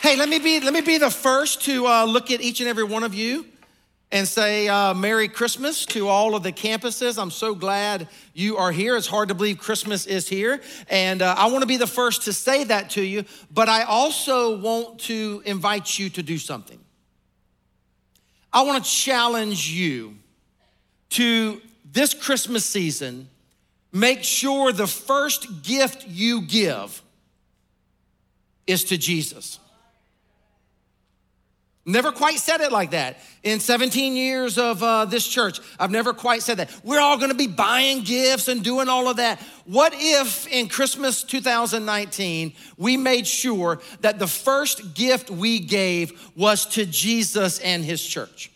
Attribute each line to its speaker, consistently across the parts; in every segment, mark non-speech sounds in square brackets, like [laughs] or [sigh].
Speaker 1: Hey, let me be, let me be the first to uh, look at each and every one of you and say uh, Merry Christmas to all of the campuses. I'm so glad you are here. It's hard to believe Christmas is here. And uh, I want to be the first to say that to you, but I also want to invite you to do something. I want to challenge you to this Christmas season, make sure the first gift you give is to Jesus. Never quite said it like that. In 17 years of uh, this church, I've never quite said that. We're all gonna be buying gifts and doing all of that. What if in Christmas 2019, we made sure that the first gift we gave was to Jesus and his church?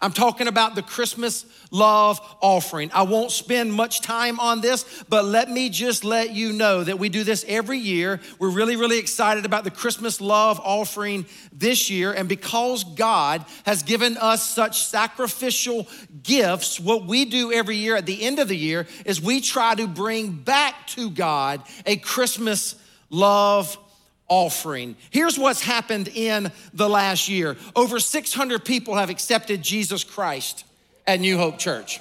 Speaker 1: I'm talking about the Christmas love offering. I won't spend much time on this, but let me just let you know that we do this every year. We're really, really excited about the Christmas love offering this year. And because God has given us such sacrificial gifts, what we do every year at the end of the year is we try to bring back to God a Christmas love offering. Here's what's happened in the last year over 600 people have accepted Jesus Christ at New Hope Church.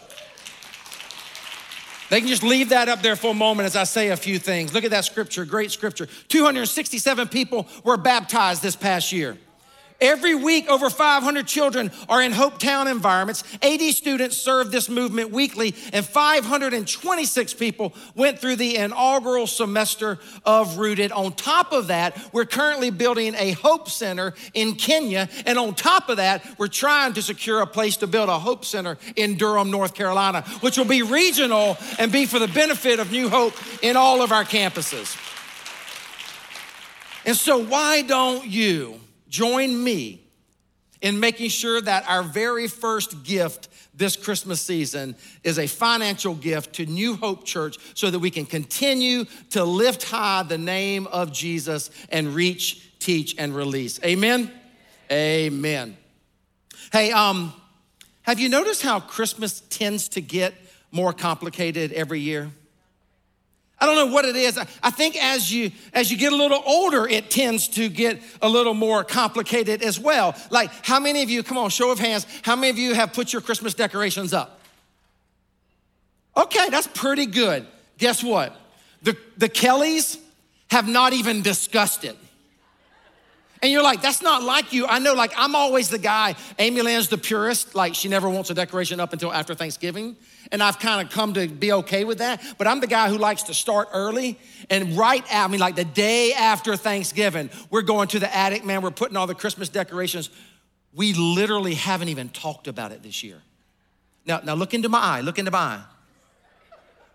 Speaker 1: They can just leave that up there for a moment as I say a few things. Look at that scripture, great scripture. 267 people were baptized this past year. Every week, over 500 children are in Hope Town environments. 80 students serve this movement weekly, and 526 people went through the inaugural semester of Rooted. On top of that, we're currently building a Hope Center in Kenya, and on top of that, we're trying to secure a place to build a Hope Center in Durham, North Carolina, which will be regional and be for the benefit of New Hope in all of our campuses. And so, why don't you? Join me in making sure that our very first gift this Christmas season is a financial gift to New Hope Church so that we can continue to lift high the name of Jesus and reach, teach, and release. Amen? Amen. Hey, um, have you noticed how Christmas tends to get more complicated every year? I don't know what it is. I think as you as you get a little older, it tends to get a little more complicated as well. Like, how many of you, come on, show of hands, how many of you have put your Christmas decorations up? Okay, that's pretty good. Guess what? The, the Kellys have not even discussed it. And you're like, that's not like you. I know, like, I'm always the guy. Amy Lynn's the purist. Like, she never wants a decoration up until after Thanksgiving. And I've kind of come to be okay with that. But I'm the guy who likes to start early. And right out, I mean, like the day after Thanksgiving, we're going to the attic, man. We're putting all the Christmas decorations. We literally haven't even talked about it this year. Now, now look into my eye. Look into my eye.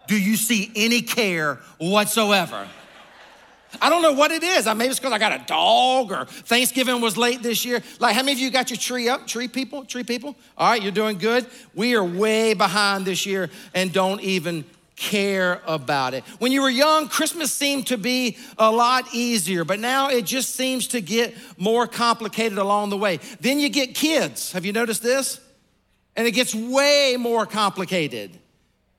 Speaker 1: Do you see any care whatsoever? I don't know what it is. I Maybe it's because I got a dog or Thanksgiving was late this year. Like, how many of you got your tree up? Tree people? Tree people? All right, you're doing good. We are way behind this year and don't even care about it. When you were young, Christmas seemed to be a lot easier, but now it just seems to get more complicated along the way. Then you get kids. Have you noticed this? And it gets way more complicated.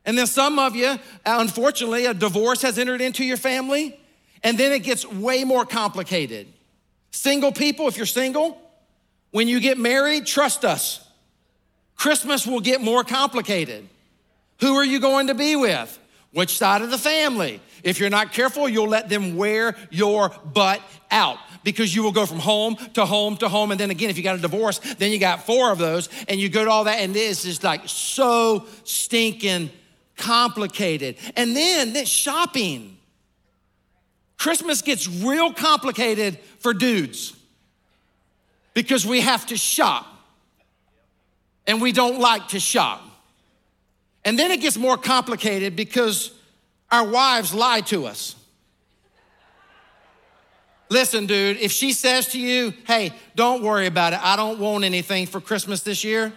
Speaker 1: And then some of you, unfortunately, a divorce has entered into your family. And then it gets way more complicated. Single people, if you're single, when you get married, trust us. Christmas will get more complicated. Who are you going to be with? Which side of the family? If you're not careful, you'll let them wear your butt out because you will go from home to home to home. And then again, if you got a divorce, then you got four of those and you go to all that. And this is like so stinking complicated. And then this shopping. Christmas gets real complicated for dudes because we have to shop and we don't like to shop. And then it gets more complicated because our wives lie to us. Listen, dude, if she says to you, hey, don't worry about it, I don't want anything for Christmas this year,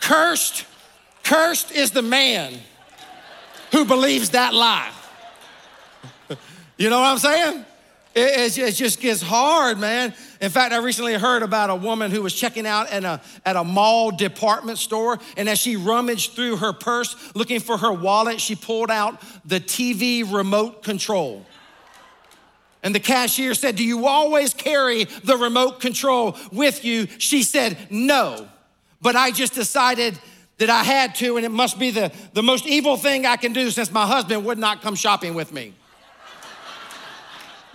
Speaker 1: cursed, cursed is the man who believes that lie. You know what I'm saying? It, it, just gets hard, man. In fact, I recently heard about a woman who was checking out at a, at a mall department store, and as she rummaged through her purse looking for her wallet, she pulled out the TV remote control. And the cashier said, Do you always carry the remote control with you? She said, No, but I just decided that I had to, and it must be the, the most evil thing I can do since my husband would not come shopping with me.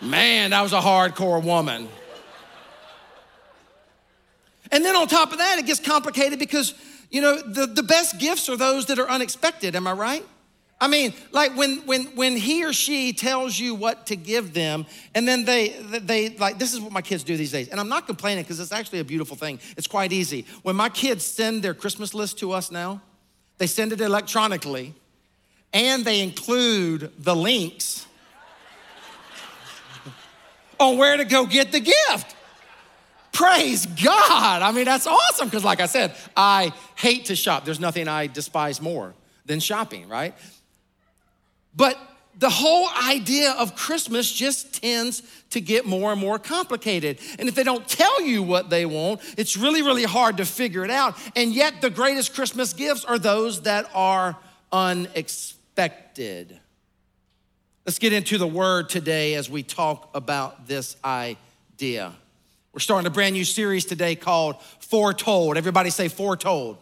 Speaker 1: Man, that was a hardcore woman. And then on top of that, it gets complicated because, you know, the, the best gifts are those that are unexpected, am I right? I mean, like when when when he or she tells you what to give them, and then they they like this is what my kids do these days, and I'm not complaining because it's actually a beautiful thing. It's quite easy. When my kids send their Christmas list to us now, they send it electronically, and they include the links on where to go get the gift. Praise God! I mean, that's awesome because, like I said, I hate to shop. There's nothing I despise more than shopping, right? But the whole idea of Christmas just tends to get more and more complicated. And if they don't tell you what they want, it's really, really hard to figure it out. And yet, the greatest Christmas gifts are those that are unexpected. Let's get into the word today as we talk about this idea. We're starting a brand new series today called Foretold. Everybody say Foretold.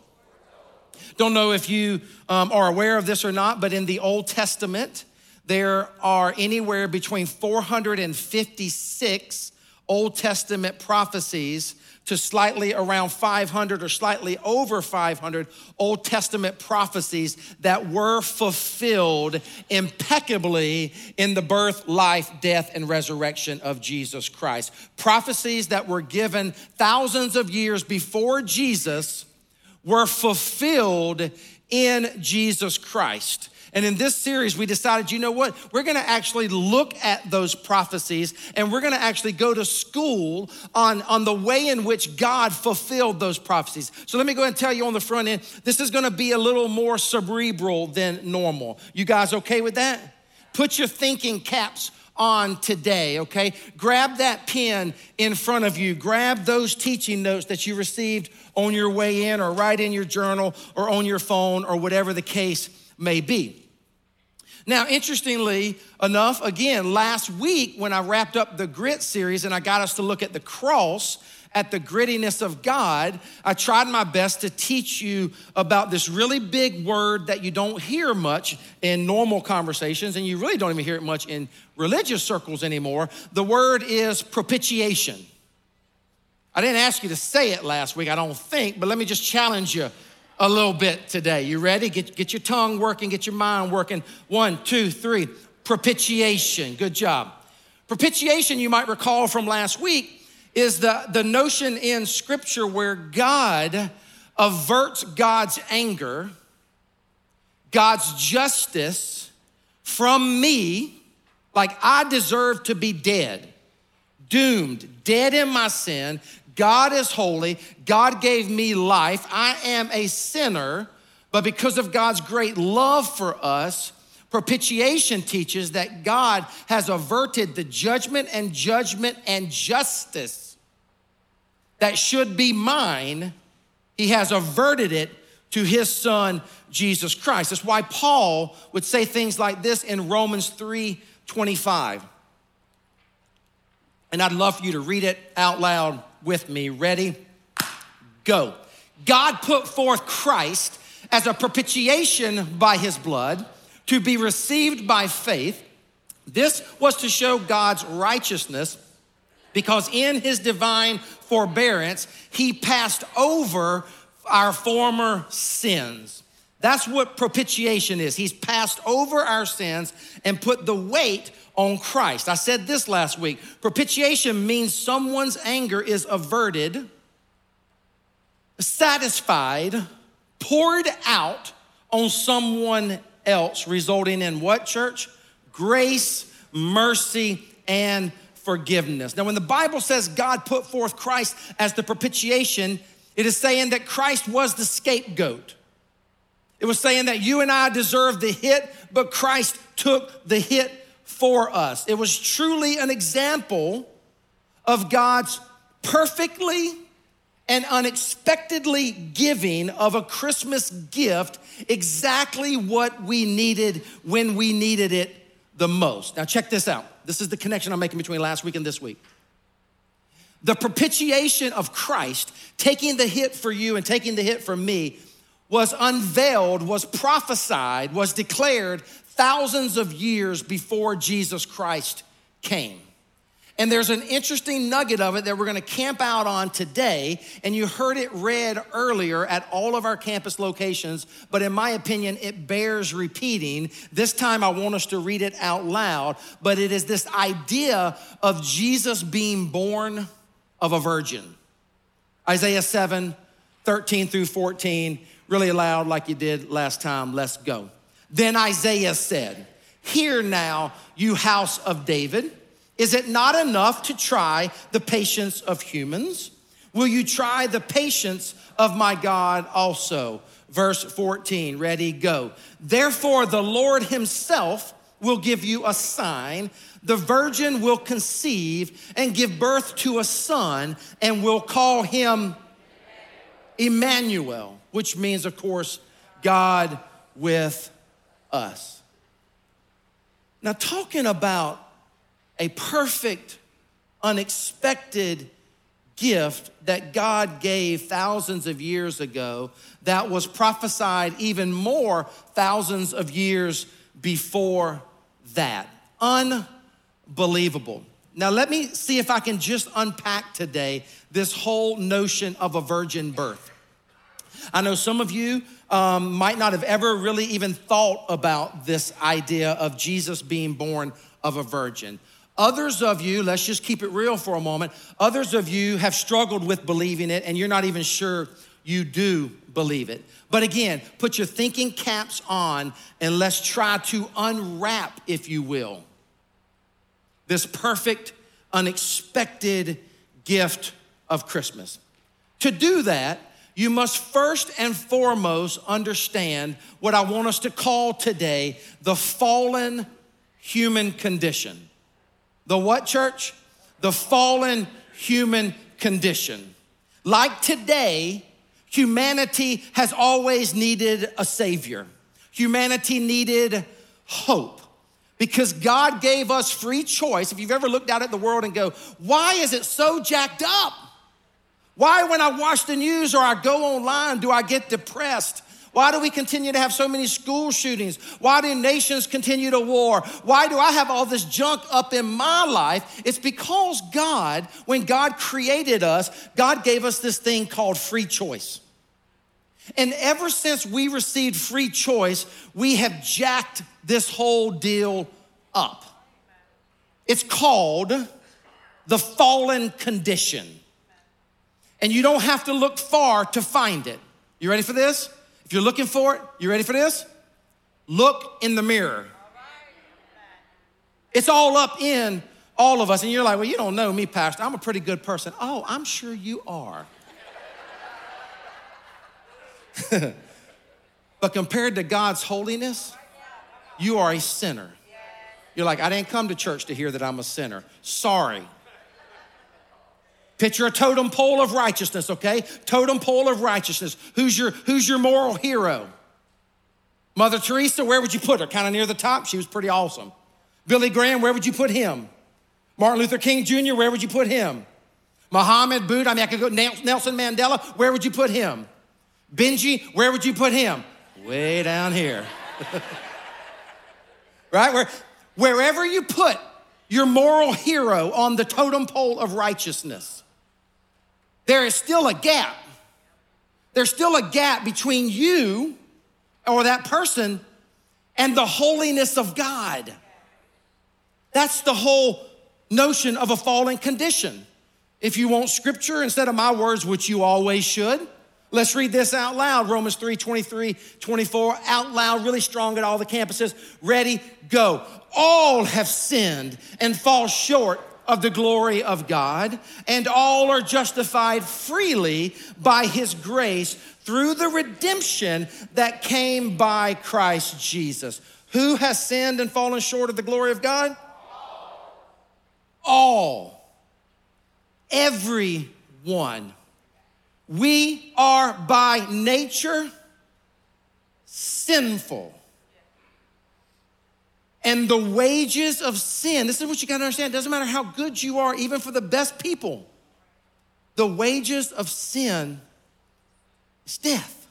Speaker 1: Don't know if you um, are aware of this or not, but in the Old Testament, there are anywhere between 456 Old Testament prophecies to slightly around 500 or slightly over 500 Old Testament prophecies that were fulfilled impeccably in the birth, life, death, and resurrection of Jesus Christ. Prophecies that were given thousands of years before Jesus were fulfilled in Jesus Christ. And in this series, we decided, you know what? We're gonna actually look at those prophecies and we're gonna actually go to school on, on the way in which God fulfilled those prophecies. So let me go ahead and tell you on the front end, this is gonna be a little more cerebral than normal. You guys okay with that? Put your thinking caps on today, okay? Grab that pen in front of you. Grab those teaching notes that you received on your way in, or write in your journal, or on your phone, or whatever the case may be. Now, interestingly enough, again, last week when I wrapped up the grit series and I got us to look at the cross, at the grittiness of God, I tried my best to teach you about this really big word that you don't hear much in normal conversations, and you really don't even hear it much in religious circles anymore. The word is propitiation. I didn't ask you to say it last week, I don't think, but let me just challenge you a little bit today. You ready? Get, get your tongue working, get your mind working. One, two, three. Propitiation. Good job. Propitiation, you might recall from last week, is the, the notion in Scripture where God averts God's anger, God's justice from me, like I deserve to be dead, doomed, dead in my sin. God is holy. God gave me life. I am a sinner, but because of God's great love for us, Propitiation teaches that God has averted the judgment and judgment and justice that should be mine, he has averted it to his son, Jesus Christ. That's why Paul would say things like this in Romans 3 25. And I'd love for you to read it out loud with me. Ready? Go. God put forth Christ as a propitiation by his blood to be received by faith. This was to show God's righteousness because in his divine forbearance, he passed over our former sins. That's what propitiation is. He's passed over our sins and put the weight on Christ. I said this last week. Propitiation means someone's anger is averted, satisfied, poured out on someone else, resulting in what, church? Grace, mercy, and forgiveness. Now, when the Bible says God put forth Christ as the propitiation, it is saying that Christ was the scapegoat. It was saying that you and I deserved the hit, but Christ took the hit for us. It was truly an example of God's perfectly and unexpectedly giving of a Christmas gift exactly what we needed when we needed it the most. Now, check this out. This is the connection I'm making between last week and this week. The propitiation of Christ, taking the hit for you and taking the hit for me, was unveiled, was prophesied, was declared thousands of years before Jesus Christ came. And there's an interesting nugget of it that we're gonna camp out on today. And you heard it read earlier at all of our campus locations, but in my opinion, it bears repeating. This time I want us to read it out loud, but it is this idea of Jesus being born of a virgin. Isaiah 7 13 through 14, really loud like you did last time. Let's go. Then Isaiah said, Hear now, you house of David. Is it not enough to try the patience of humans? Will you try the patience of my God also? Verse 14, ready, go. Therefore, the Lord Himself will give you a sign. The virgin will conceive and give birth to a son and will call him Emmanuel, which means, of course, God with us. Now, talking about a perfect, unexpected gift that God gave thousands of years ago that was prophesied even more thousands of years before that. Unbelievable. Now, let me see if I can just unpack today this whole notion of a virgin birth. I know some of you um, might not have ever really even thought about this idea of Jesus being born of a virgin. Others of you, let's just keep it real for a moment, others of you have struggled with believing it and you're not even sure you do believe it. But again, put your thinking caps on and let's try to unwrap, if you will, this perfect, unexpected gift of Christmas. To do that, you must first and foremost understand what I want us to call today the fallen human condition. The what, church? The fallen human condition. Like today, humanity has always needed a savior. Humanity needed hope because God gave us free choice. If you've ever looked out at the world and go, why is it so jacked up? Why, when I watch the news or I go online, do I get depressed? Why do we continue to have so many school shootings? Why do nations continue to war? Why do I have all this junk up in my life? It's because God, when God created us, God gave us this thing called free choice. And ever since we received free choice, we have jacked this whole deal up. It's called the fallen condition. And you don't have to look far to find it. You ready for this? If you're looking for it, you ready for this? Look in the mirror. It's all up in all of us. And you're like, well, you don't know me, Pastor. I'm a pretty good person. Oh, I'm sure you are. [laughs] but compared to God's holiness, you are a sinner. You're like, I didn't come to church to hear that I'm a sinner. Sorry. Picture a totem pole of righteousness, okay? Totem pole of righteousness. Who's your, who's your moral hero? Mother Teresa, where would you put her? Kind of near the top? She was pretty awesome. Billy Graham, where would you put him? Martin Luther King Jr., where would you put him? Muhammad, Buddha, I mean, I could go Nelson Mandela, where would you put him? Benji, where would you put him? Way down here. [laughs] right? Where, wherever you put your moral hero on the totem pole of righteousness, there is still a gap. There's still a gap between you or that person and the holiness of God. That's the whole notion of a fallen condition. If you want scripture instead of my words, which you always should, let's read this out loud. Romans 3 23, 24, out loud, really strong at all the campuses. Ready, go. All have sinned and fall short of the glory of God, and all are justified freely by his grace through the redemption that came by Christ Jesus. Who has sinned and fallen short of the glory of God? All. Everyone. We are by nature sinful. And the wages of sin, this is what you gotta understand. It doesn't matter how good you are, even for the best people, the wages of sin is death.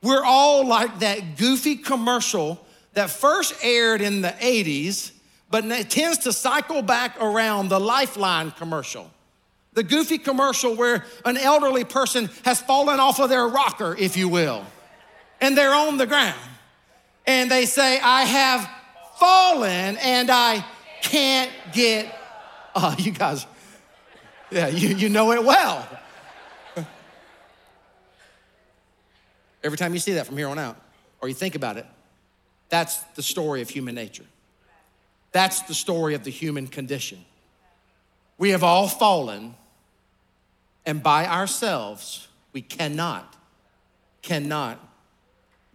Speaker 1: We're all like that goofy commercial that first aired in the 80s, but it tends to cycle back around the Lifeline commercial. The goofy commercial where an elderly person has fallen off of their rocker, if you will, and they're on the ground. And they say, I have fallen and I can't get. Oh, you guys, yeah, you, you know it well. Every time you see that from here on out, or you think about it, that's the story of human nature. That's the story of the human condition. We have all fallen, and by ourselves, we cannot, cannot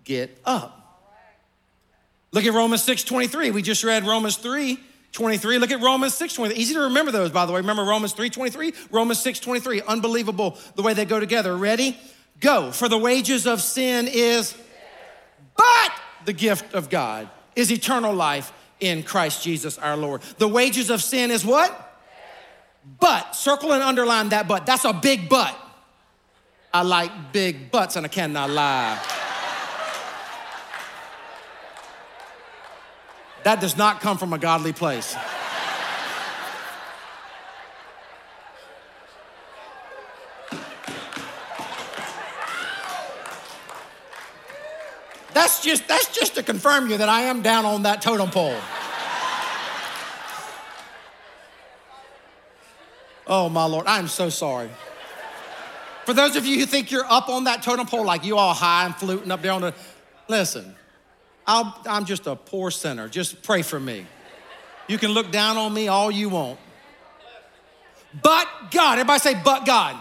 Speaker 1: get up. Look at Romans 6 23. We just read Romans 3 23. Look at Romans 6 23. Easy to remember those, by the way. Remember Romans 3 23? Romans 6 23. Unbelievable the way they go together. Ready? Go. For the wages of sin is, but the gift of God is eternal life in Christ Jesus our Lord. The wages of sin is what? But. Circle and underline that but. That's a big but. I like big butts and I cannot lie. That does not come from a godly place. That's just that's just to confirm you that I am down on that totem pole. Oh my Lord, I am so sorry. For those of you who think you're up on that totem pole, like you all high and fluting up there on the, listen, i am just a poor sinner. Just pray for me. You can look down on me all you want. But God, everybody say, but God.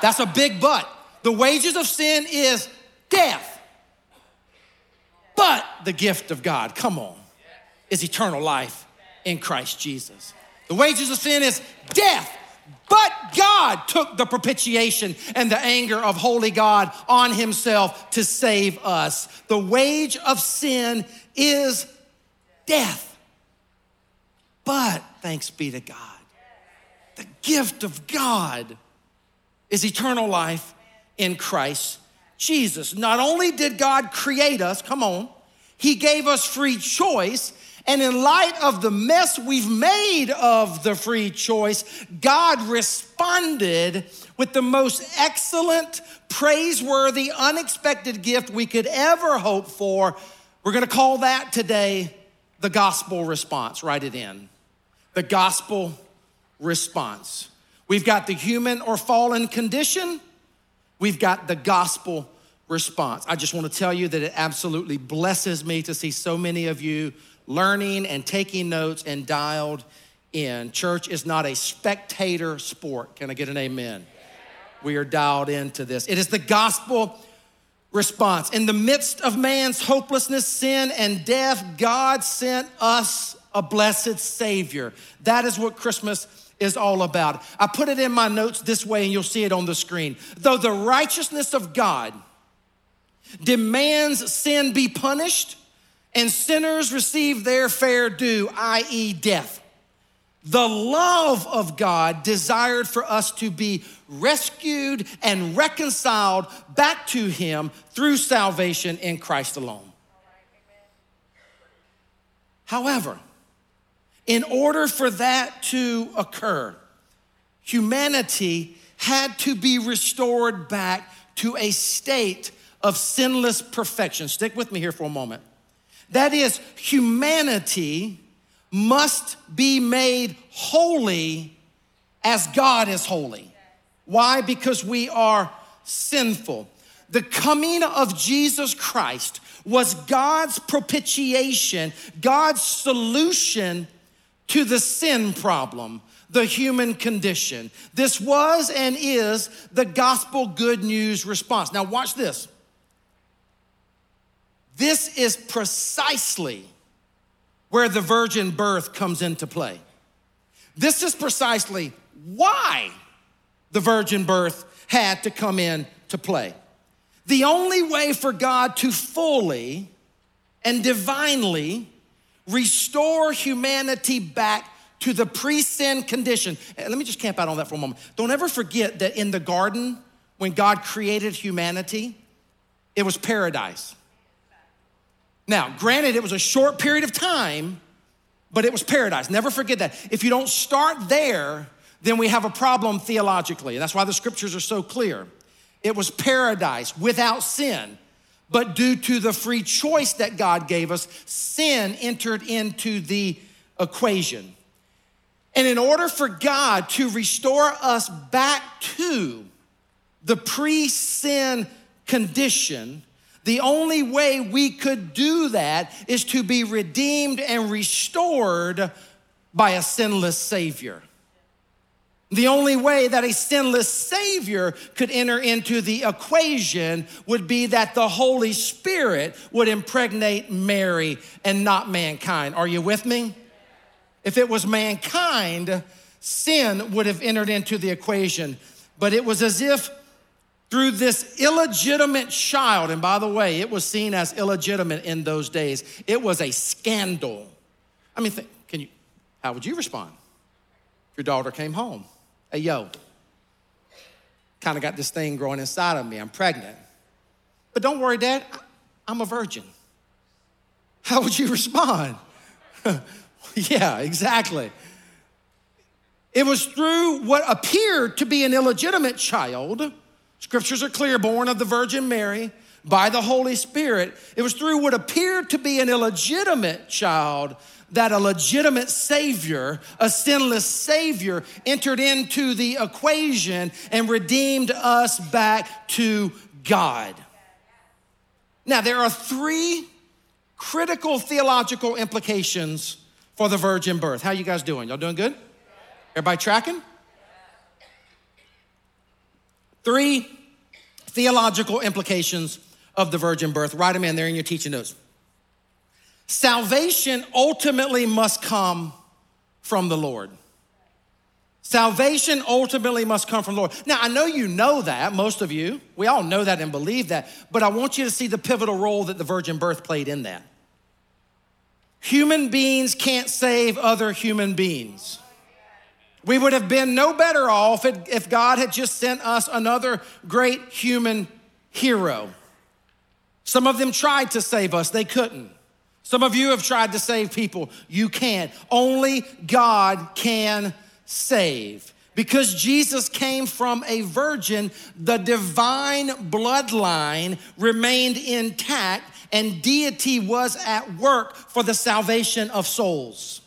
Speaker 1: That's a big but. The wages of sin is death. But the gift of God, come on, is eternal life in Christ Jesus. The wages of sin is death. But God took the propitiation and the anger of holy God on himself to save us. The wage of sin is death. But thanks be to God, the gift of God is eternal life in Christ Jesus. Not only did God create us, come on, He gave us free choice. And in light of the mess we've made of the free choice, God responded with the most excellent, praiseworthy, unexpected gift we could ever hope for. We're gonna call that today the gospel response. Write it in. The gospel response. We've got the human or fallen condition, we've got the gospel response. I just want to tell you that it absolutely blesses me to see so many of you learning and taking notes and dialed in. Church is not a spectator sport. Can I get an amen? We are dialed into this. It is the gospel response. In the midst of man's hopelessness, sin, and death, God sent us a blessed Savior. That is what Christmas is all about. I put it in my notes this way, and you'll see it on the screen. Though the righteousness of God demands sin be punished and sinners receive their fair due, i.e., death. The love of God desired for us to be rescued and reconciled back to Him through salvation in Christ alone. However, in order for that to occur, humanity had to be restored back to a state of sinless perfection. Stick with me here for a moment. That is, humanity must be made holy as God is holy. Why? Because we are sinful. The coming of Jesus Christ was God's propitiation, God's solution to the sin problem, the human condition. This was and is the gospel good news response. Now, watch this. This is precisely where the virgin birth comes into play. This is precisely why the virgin birth had to come in to play. The only way for God to fully and divinely restore humanity back to the pre sin condition. Let me just camp out on that for a moment. Don't ever forget that in the garden, when God created humanity, it was paradise. Now, granted, it was a short period of time, but it was paradise. Never forget that. If you don't start there, then we have a problem theologically. That's why the scriptures are so clear. It was paradise without sin. But due to the free choice that God gave us, sin entered into the equation. And in order for God to restore us back to the pre sin condition, the only way we could do that is to be redeemed and restored by a sinless Savior. The only way that a sinless Savior could enter into the equation would be that the Holy Spirit would impregnate Mary and not mankind. Are you with me? If it was mankind, sin would have entered into the equation. But it was as if through this illegitimate child, and by the way, it was seen as illegitimate in those days, it was a scandal. I mean, can you, how would you respond if your daughter came home? Hey, yo, kind of got this thing growing inside of me. I'm pregnant. But don't worry, Dad, I'm a virgin. How would you respond? [laughs] yeah, exactly. It was through what appeared to be an illegitimate child. Scriptures are clear, born of the Virgin Mary by the Holy Spirit. It was through what appeared to be an illegitimate child that a legitimate Savior, a sinless Savior, entered into the equation and redeemed us back to God. Now, there are three critical theological implications for the virgin birth. How you guys doing? Y'all doing good? Everybody tracking? Three theological implications of the virgin birth. Write them in there in your teaching notes. Salvation ultimately must come from the Lord. Salvation ultimately must come from the Lord. Now, I know you know that, most of you. We all know that and believe that, but I want you to see the pivotal role that the virgin birth played in that. Human beings can't save other human beings. We would have been no better off if God had just sent us another great human hero. Some of them tried to save us, they couldn't. Some of you have tried to save people. You can't. Only God can save. Because Jesus came from a virgin, the divine bloodline remained intact and deity was at work for the salvation of souls.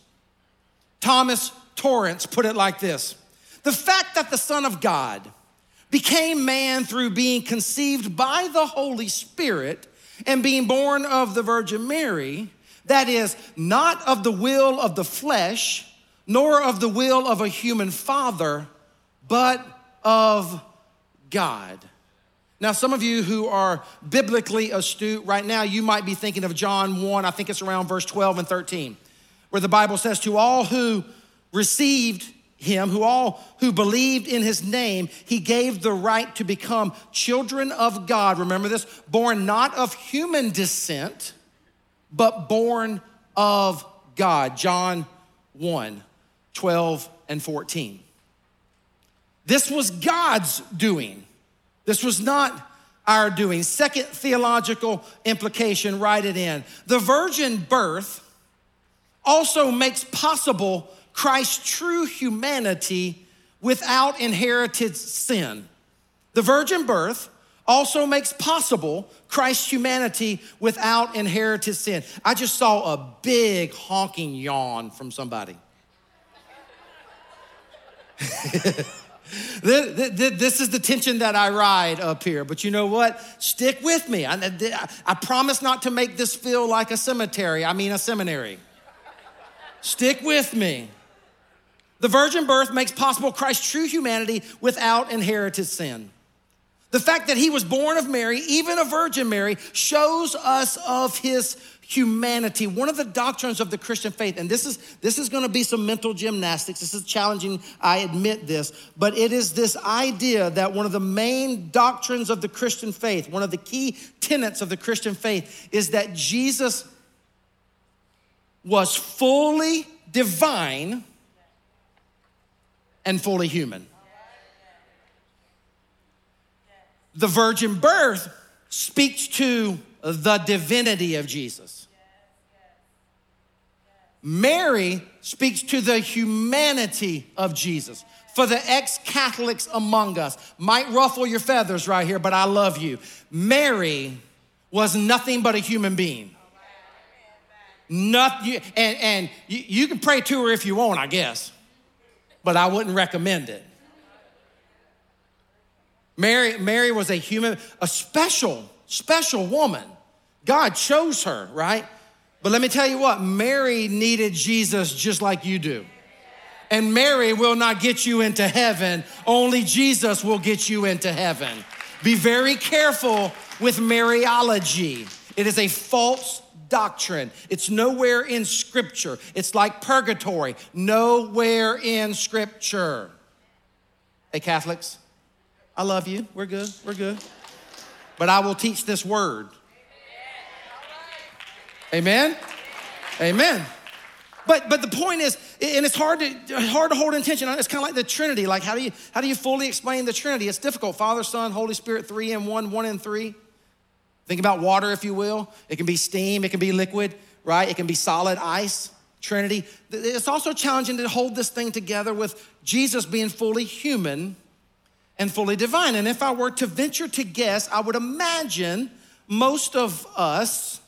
Speaker 1: Thomas Torrance put it like this The fact that the Son of God became man through being conceived by the Holy Spirit and being born of the Virgin Mary, that is, not of the will of the flesh, nor of the will of a human father, but of God. Now, some of you who are biblically astute right now, you might be thinking of John 1, I think it's around verse 12 and 13, where the Bible says, To all who received him, who all who believed in his name, he gave the right to become children of God. Remember this? Born not of human descent, but born of God. John 1 12 and 14. This was God's doing. This was not our doing. Second theological implication, write it in. The virgin birth also makes possible Christ's true humanity without inherited sin. The virgin birth also makes possible Christ's humanity without inherited sin. I just saw a big honking yawn from somebody. [laughs] this is the tension that I ride up here. But you know what? Stick with me. I, promise not to make this feel like a cemetery. I mean, a seminary. Stick with me. The virgin birth makes possible Christ's true humanity without inherited sin. The fact that he was born of Mary, even a Virgin Mary, shows us of his humanity. One of the doctrines of the Christian faith, and this is this is going to be some mental gymnastics. This is challenging, I admit this, but it is this idea that one of the main doctrines of the Christian faith, one of the key tenets of the Christian faith is that Jesus was fully divine and fully human. The virgin birth speaks to the divinity of Jesus. Mary speaks to the humanity of Jesus. For the ex Catholics among us, might ruffle your feathers right here, but I love you. Mary was nothing but a human being. Nothing, and, and you, you can pray to her if you want, I guess, but I wouldn't recommend it. Mary, Mary was a human, a special, special woman. God chose her, right? But let me tell you what, Mary needed Jesus just like you do. And Mary will not get you into heaven, only Jesus will get you into heaven. Be very careful with Mariology. It is a false doctrine. It's nowhere in Scripture. It's like purgatory, nowhere in Scripture. Hey, Catholics, I love you. We're good. We're good. But I will teach this word. Amen. Amen. But but the point is, and it's hard to hard to hold intention. It's kind of like the Trinity. Like how do you how do you fully explain the Trinity? It's difficult. Father, Son, Holy Spirit, three in one, one in three. Think about water, if you will. It can be steam, it can be liquid, right? It can be solid ice, Trinity. It's also challenging to hold this thing together with Jesus being fully human and fully divine. And if I were to venture to guess, I would imagine most of us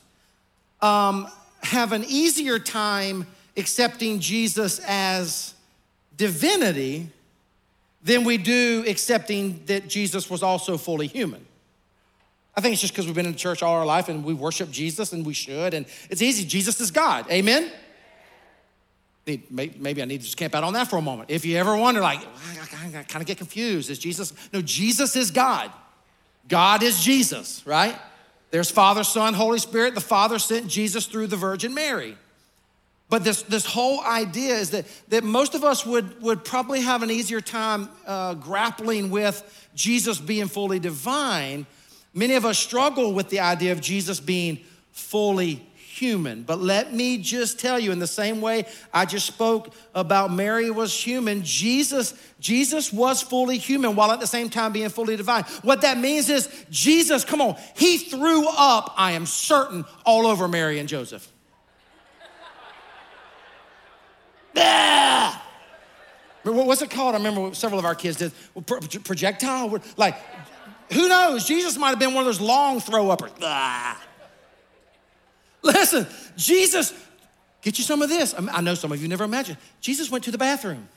Speaker 1: um, have an easier time accepting Jesus as divinity than we do accepting that Jesus was also fully human. I think it's just because we've been in church all our life and we worship Jesus and we should. And it's easy. Jesus is God. Amen? Maybe I need to just camp out on that for a moment. If you ever wonder, like, I kind of get confused. Is Jesus? No, Jesus is God. God is Jesus, right? There's Father, Son, Holy Spirit. The Father sent Jesus through the Virgin Mary. But this, this whole idea is that, that most of us would, would probably have an easier time uh, grappling with Jesus being fully divine Many of us struggle with the idea of Jesus being fully human. But let me just tell you in the same way I just spoke about Mary was human, Jesus Jesus was fully human while at the same time being fully divine. What that means is Jesus, come on, he threw up, I am certain, all over Mary and Joseph. [laughs] What's it called? I remember several of our kids did projectile. Like who knows? Jesus might have been one of those long throw uppers. Ah. Listen, Jesus, get you some of this. I know some of you never imagined. Jesus went to the bathroom.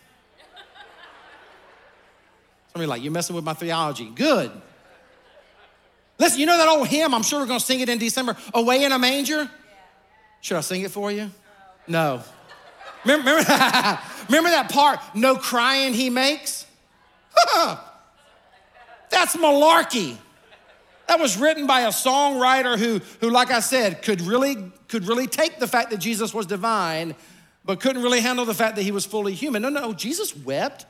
Speaker 1: Somebody like, you're messing with my theology. Good. Listen, you know that old hymn? I'm sure we're gonna sing it in December. Away in a manger? Should I sing it for you? No. Remember, remember, [laughs] remember that part? No crying he makes? [laughs] That's malarkey. That was written by a songwriter who, who, like I said, could really, could really take the fact that Jesus was divine, but couldn't really handle the fact that he was fully human. No, no, Jesus wept.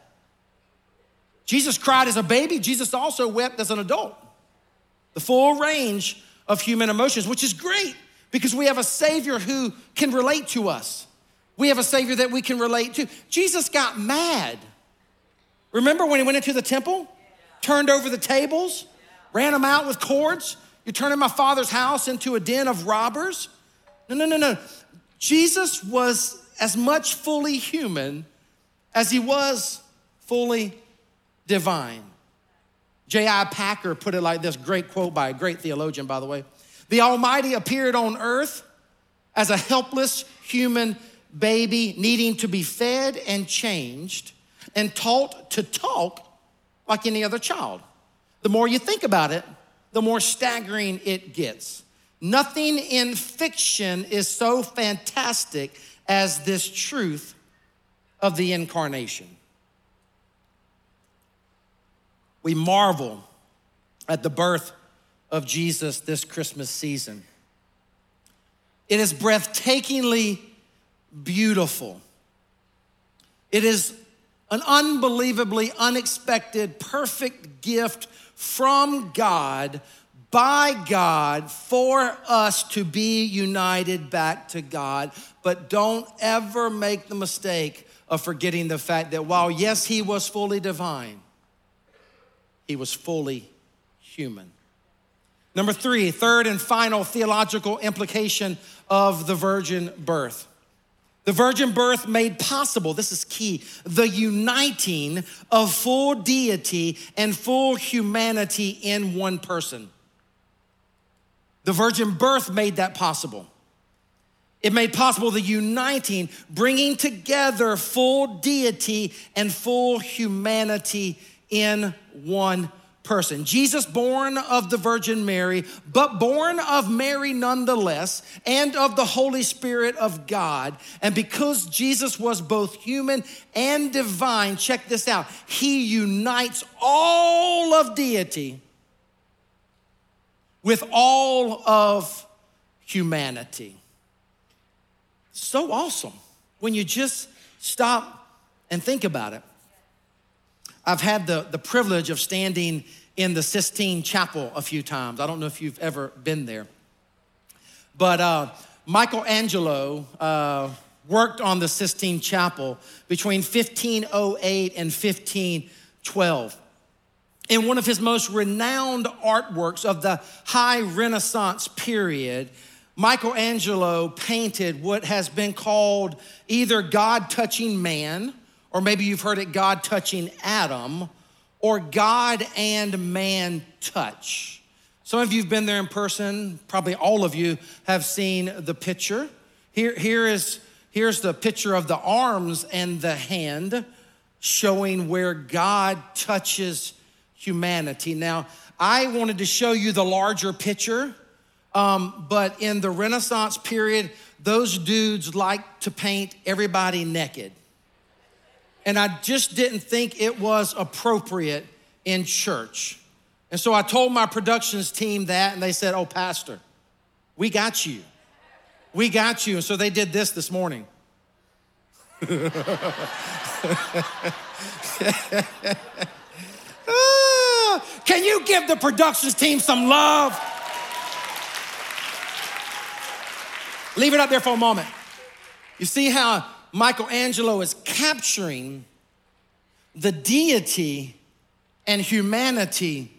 Speaker 1: Jesus cried as a baby. Jesus also wept as an adult. The full range of human emotions, which is great because we have a Savior who can relate to us. We have a Savior that we can relate to. Jesus got mad. Remember when he went into the temple? Turned over the tables, ran them out with cords. You're turning my father's house into a den of robbers. No, no, no, no. Jesus was as much fully human as he was fully divine. J.I. Packer put it like this great quote by a great theologian, by the way. The Almighty appeared on earth as a helpless human baby needing to be fed and changed and taught to talk like any other child. The more you think about it, the more staggering it gets. Nothing in fiction is so fantastic as this truth of the incarnation. We marvel at the birth of Jesus this Christmas season. It is breathtakingly beautiful. It is an unbelievably unexpected, perfect gift from God, by God for us to be united back to God. But don't ever make the mistake of forgetting the fact that while, yes, he was fully divine, he was fully human. Number three, third and final theological implication of the virgin birth. The virgin birth made possible, this is key, the uniting of full deity and full humanity in one person. The virgin birth made that possible. It made possible the uniting, bringing together full deity and full humanity in one person. Jesus, born of the Virgin Mary, but born of Mary nonetheless, and of the Holy Spirit of God. And because Jesus was both human and divine, check this out, he unites all of deity with all of humanity. So awesome when you just stop and think about it. I've had the, the privilege of standing in the Sistine Chapel a few times. I don't know if you've ever been there. But uh, Michelangelo uh, worked on the Sistine Chapel between 1508 and 1512 in one of his most renowned artworks of the high Renaissance period, Michelangelo painted what has been called either God touching man, or maybe you've heard it God touching Adam, or God and man touch. Some of you have been there in person, probably all of you have seen the picture. Here, here is, here's the picture of the arms and the hand showing where God touches humanity. Now, I wanted to show you the larger picture, um, but in the Renaissance period, those dudes liked to paint everybody naked. And I just didn't think it was appropriate in church. And so I told my productions team that, and they said, Oh, Pastor, we got you. We got you. And so they did this this morning. [laughs] Ah, can you give the productions team some love? Leave it up there for a moment. You see how Michelangelo is capturing the deity and humanity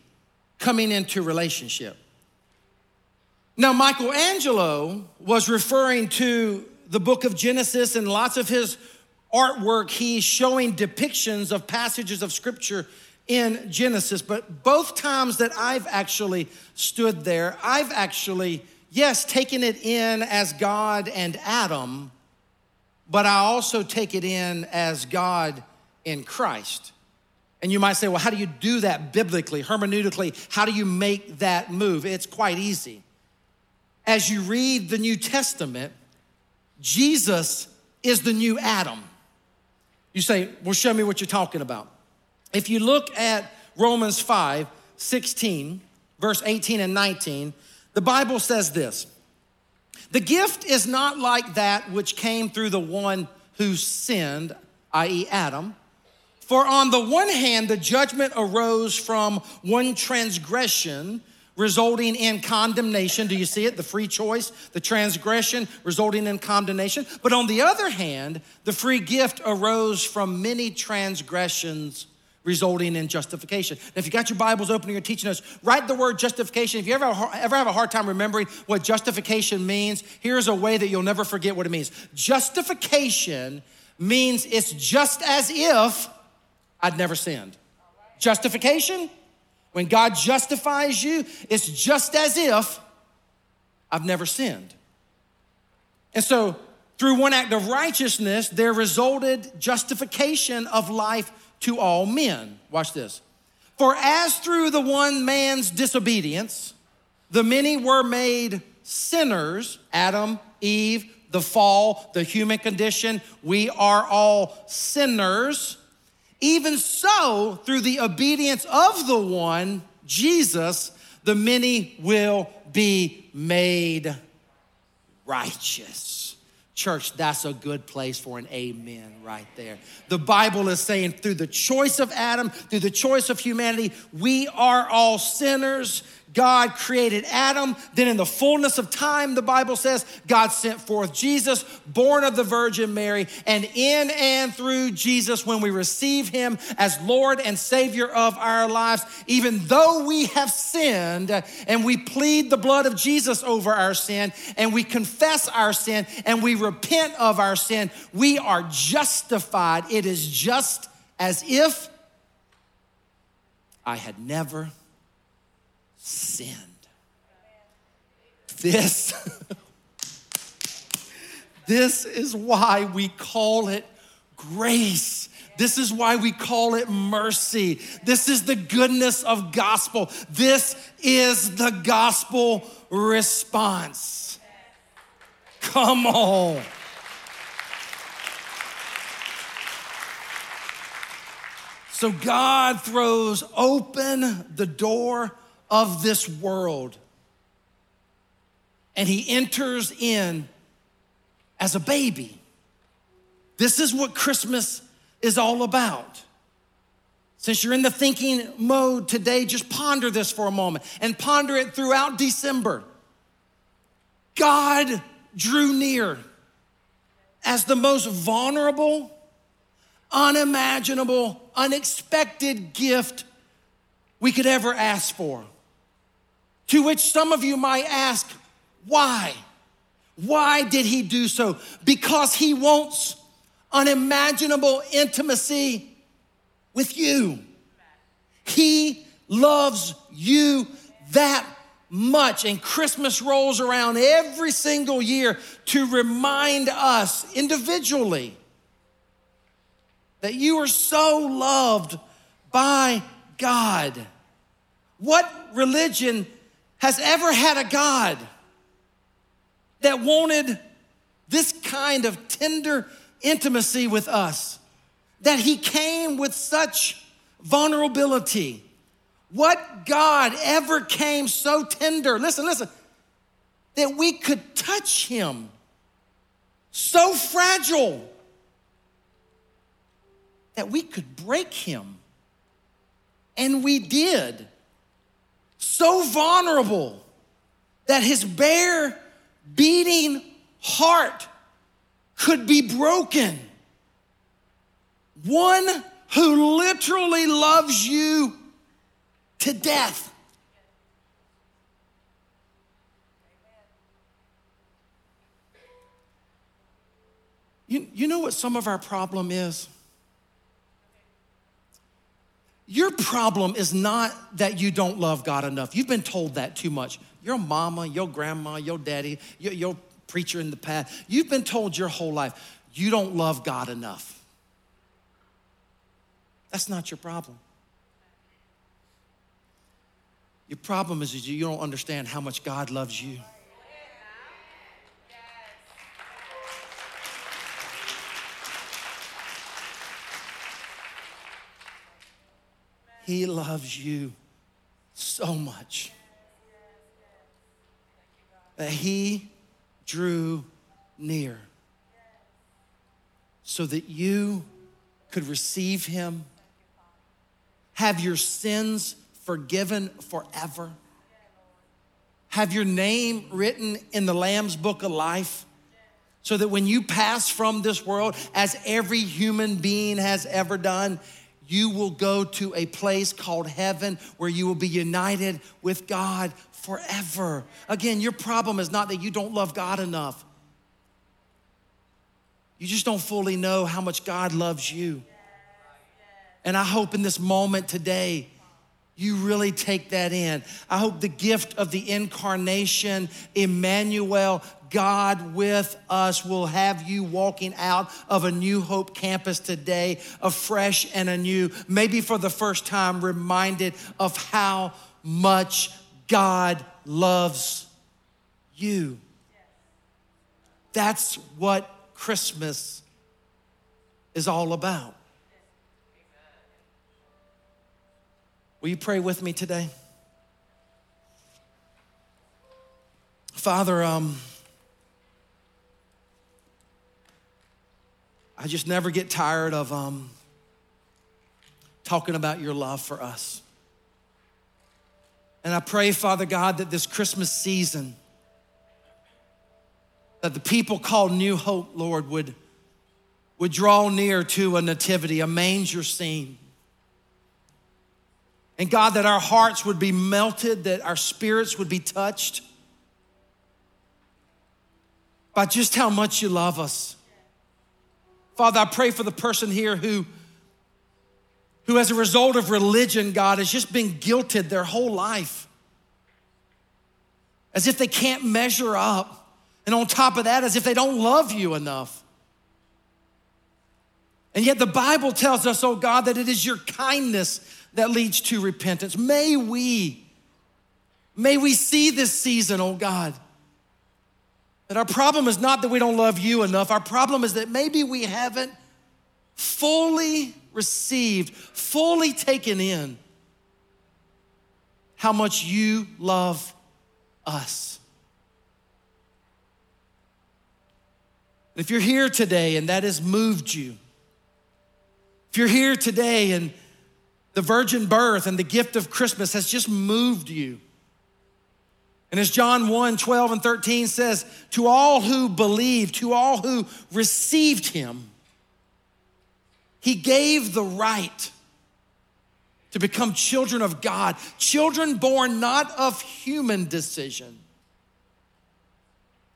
Speaker 1: coming into relationship. Now, Michelangelo was referring to the book of Genesis and lots of his artwork. He's showing depictions of passages of scripture in Genesis, but both times that I've actually stood there, I've actually, yes, taken it in as God and Adam, but I also take it in as God in Christ. And you might say, well, how do you do that biblically, hermeneutically? How do you make that move? It's quite easy. As you read the New Testament, Jesus is the new Adam. You say, well, show me what you're talking about. If you look at Romans 5 16, verse 18 and 19, the Bible says this The gift is not like that which came through the one who sinned, i.e., Adam. For on the one hand, the judgment arose from one transgression resulting in condemnation. Do you see it? The free choice, the transgression resulting in condemnation. But on the other hand, the free gift arose from many transgressions resulting in justification. Now, if you got your Bibles open and you're teaching us, write the word justification. If you ever, ever have a hard time remembering what justification means, here's a way that you'll never forget what it means. Justification means it's just as if I'd never sinned. Justification, when God justifies you, it's just as if I've never sinned. And so, through one act of righteousness, there resulted justification of life to all men. Watch this. For as through the one man's disobedience, the many were made sinners Adam, Eve, the fall, the human condition, we are all sinners. Even so, through the obedience of the one, Jesus, the many will be made righteous. Church, that's a good place for an amen right there. The Bible is saying through the choice of Adam, through the choice of humanity, we are all sinners. God created Adam. Then, in the fullness of time, the Bible says, God sent forth Jesus, born of the Virgin Mary. And in and through Jesus, when we receive him as Lord and Savior of our lives, even though we have sinned and we plead the blood of Jesus over our sin and we confess our sin and we repent of our sin, we are justified. It is just as if I had never sinned. This, [laughs] this is why we call it grace. This is why we call it mercy. This is the goodness of gospel. This is the gospel response. Come on. So God throws open the door of this world and he enters in as a baby. This is what Christmas is all about. Since you're in the thinking mode today, just ponder this for a moment and ponder it throughout December. God drew near as the most vulnerable unimaginable, unexpected gift we could ever ask for. To which some of you might ask, why? Why did he do so? Because he wants unimaginable intimacy with you. He loves you that much. And Christmas rolls around every single year to remind us individually that you are so loved by God. What religion has ever had a God that wanted this kind of tender intimacy with us? That He came with such vulnerability. What God ever came so tender? Listen, listen, that we could touch Him. So fragile that we could break him. And we did. So vulnerable that his bare, beating heart could be broken. One who literally loves you to death. You, you know what some of our problem is? Your problem is not that you don't love God enough. You've been told that too much. Your mama, your grandma, your daddy, your, your preacher in the past, you've been told your whole life you don't love God enough. That's not your problem. Your problem is you don't understand how much God loves you. He loves you so much that He drew near so that you could receive Him, have your sins forgiven forever, have your name written in the Lamb's book of life. So that when you pass from this world, as every human being has ever done, you will go to a place called heaven where you will be united with God forever. Again, your problem is not that you don't love God enough. You just don't fully know how much God loves you. And I hope in this moment today, you really take that in. I hope the gift of the incarnation, Emmanuel, God with us will have you walking out of a New Hope campus today, afresh and anew, maybe for the first time, reminded of how much God loves you. That's what Christmas is all about. Will you pray with me today? Father, um, I just never get tired of um, talking about your love for us. And I pray, Father God, that this Christmas season, that the people called New Hope, Lord, would, would draw near to a nativity, a manger scene. And God, that our hearts would be melted, that our spirits would be touched by just how much you love us. Father, I pray for the person here who, who, as a result of religion, God, has just been guilted their whole life. As if they can't measure up. And on top of that, as if they don't love you enough. And yet the Bible tells us, oh God, that it is your kindness that leads to repentance. May we, may we see this season, oh God, that our problem is not that we don't love you enough. Our problem is that maybe we haven't fully received, fully taken in how much you love us. If you're here today and that has moved you, if you're here today and the virgin birth and the gift of Christmas has just moved you, and as John 1 12 and 13 says, to all who believed, to all who received him, he gave the right to become children of God, children born not of human decision,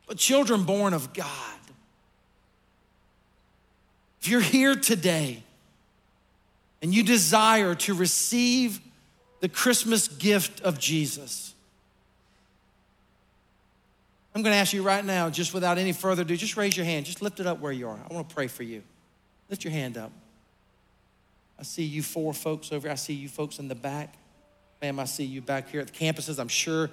Speaker 1: but children born of God. If you're here today and you desire to receive the Christmas gift of Jesus, I'm going to ask you right now, just without any further ado, just raise your hand. Just lift it up where you are. I want to pray for you. Lift your hand up. I see you four folks over here. I see you folks in the back. Ma'am, I see you back here at the campuses. I'm sure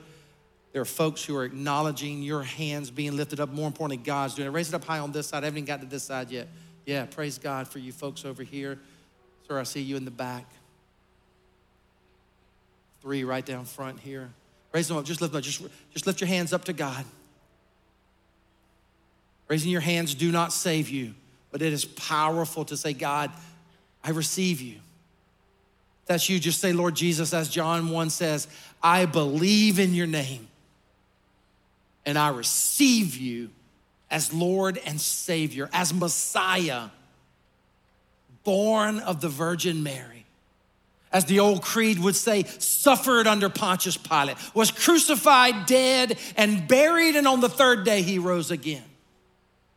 Speaker 1: there are folks who are acknowledging your hands being lifted up. More importantly, God's doing it. Raise it up high on this side. I haven't even got to this side yet. Yeah, praise God for you folks over here. Sir, I see you in the back. Three right down front here. Raise them up. Just lift them up. Just, just lift your hands up to God. Raising your hands do not save you, but it is powerful to say, God, I receive you. That's you. Just say, Lord Jesus, as John 1 says, I believe in your name and I receive you as Lord and Savior, as Messiah, born of the Virgin Mary. As the old creed would say, suffered under Pontius Pilate, was crucified, dead, and buried, and on the third day he rose again.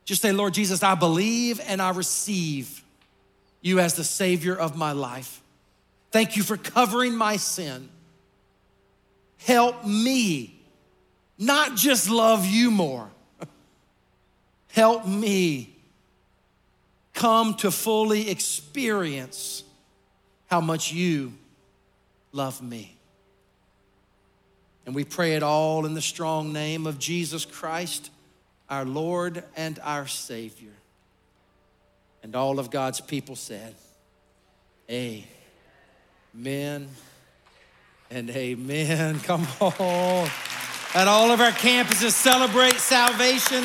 Speaker 1: Just say, Lord Jesus, I believe and I receive you as the Savior of my life. Thank you for covering my sin. Help me not just love you more, [laughs] help me come to fully experience how much you love me. And we pray it all in the strong name of Jesus Christ our Lord and our Savior. And all of God's people said, Amen and amen. [laughs] Come on. At all of our campuses, celebrate salvation